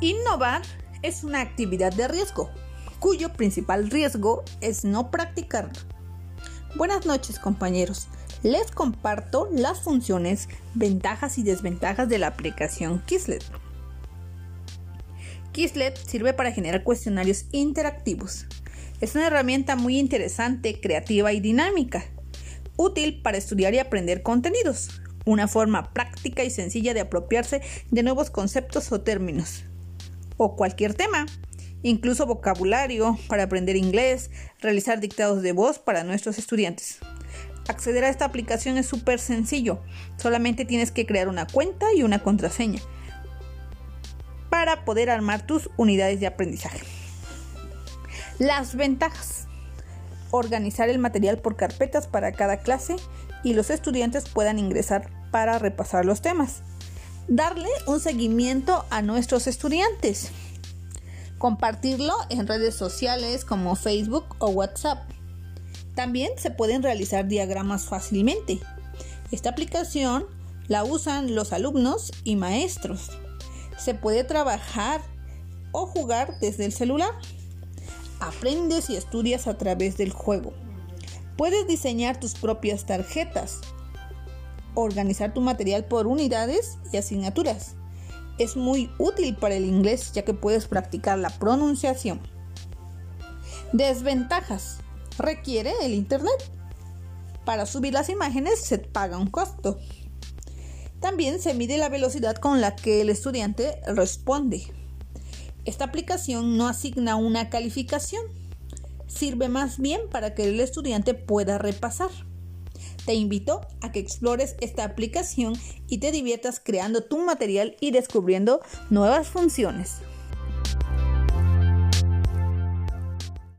Innovar es una actividad de riesgo, cuyo principal riesgo es no practicarlo. Buenas noches compañeros, les comparto las funciones, ventajas y desventajas de la aplicación Quizlet. Quizlet sirve para generar cuestionarios interactivos. Es una herramienta muy interesante, creativa y dinámica, útil para estudiar y aprender contenidos, una forma práctica y sencilla de apropiarse de nuevos conceptos o términos o cualquier tema, incluso vocabulario para aprender inglés, realizar dictados de voz para nuestros estudiantes. Acceder a esta aplicación es súper sencillo, solamente tienes que crear una cuenta y una contraseña para poder armar tus unidades de aprendizaje. Las ventajas. Organizar el material por carpetas para cada clase y los estudiantes puedan ingresar para repasar los temas darle un seguimiento a nuestros estudiantes, compartirlo en redes sociales como Facebook o WhatsApp. También se pueden realizar diagramas fácilmente. Esta aplicación la usan los alumnos y maestros. Se puede trabajar o jugar desde el celular. Aprendes y estudias a través del juego. Puedes diseñar tus propias tarjetas organizar tu material por unidades y asignaturas. Es muy útil para el inglés ya que puedes practicar la pronunciación. Desventajas. Requiere el Internet. Para subir las imágenes se paga un costo. También se mide la velocidad con la que el estudiante responde. Esta aplicación no asigna una calificación. Sirve más bien para que el estudiante pueda repasar. Te invito a que explores esta aplicación y te diviertas creando tu material y descubriendo nuevas funciones.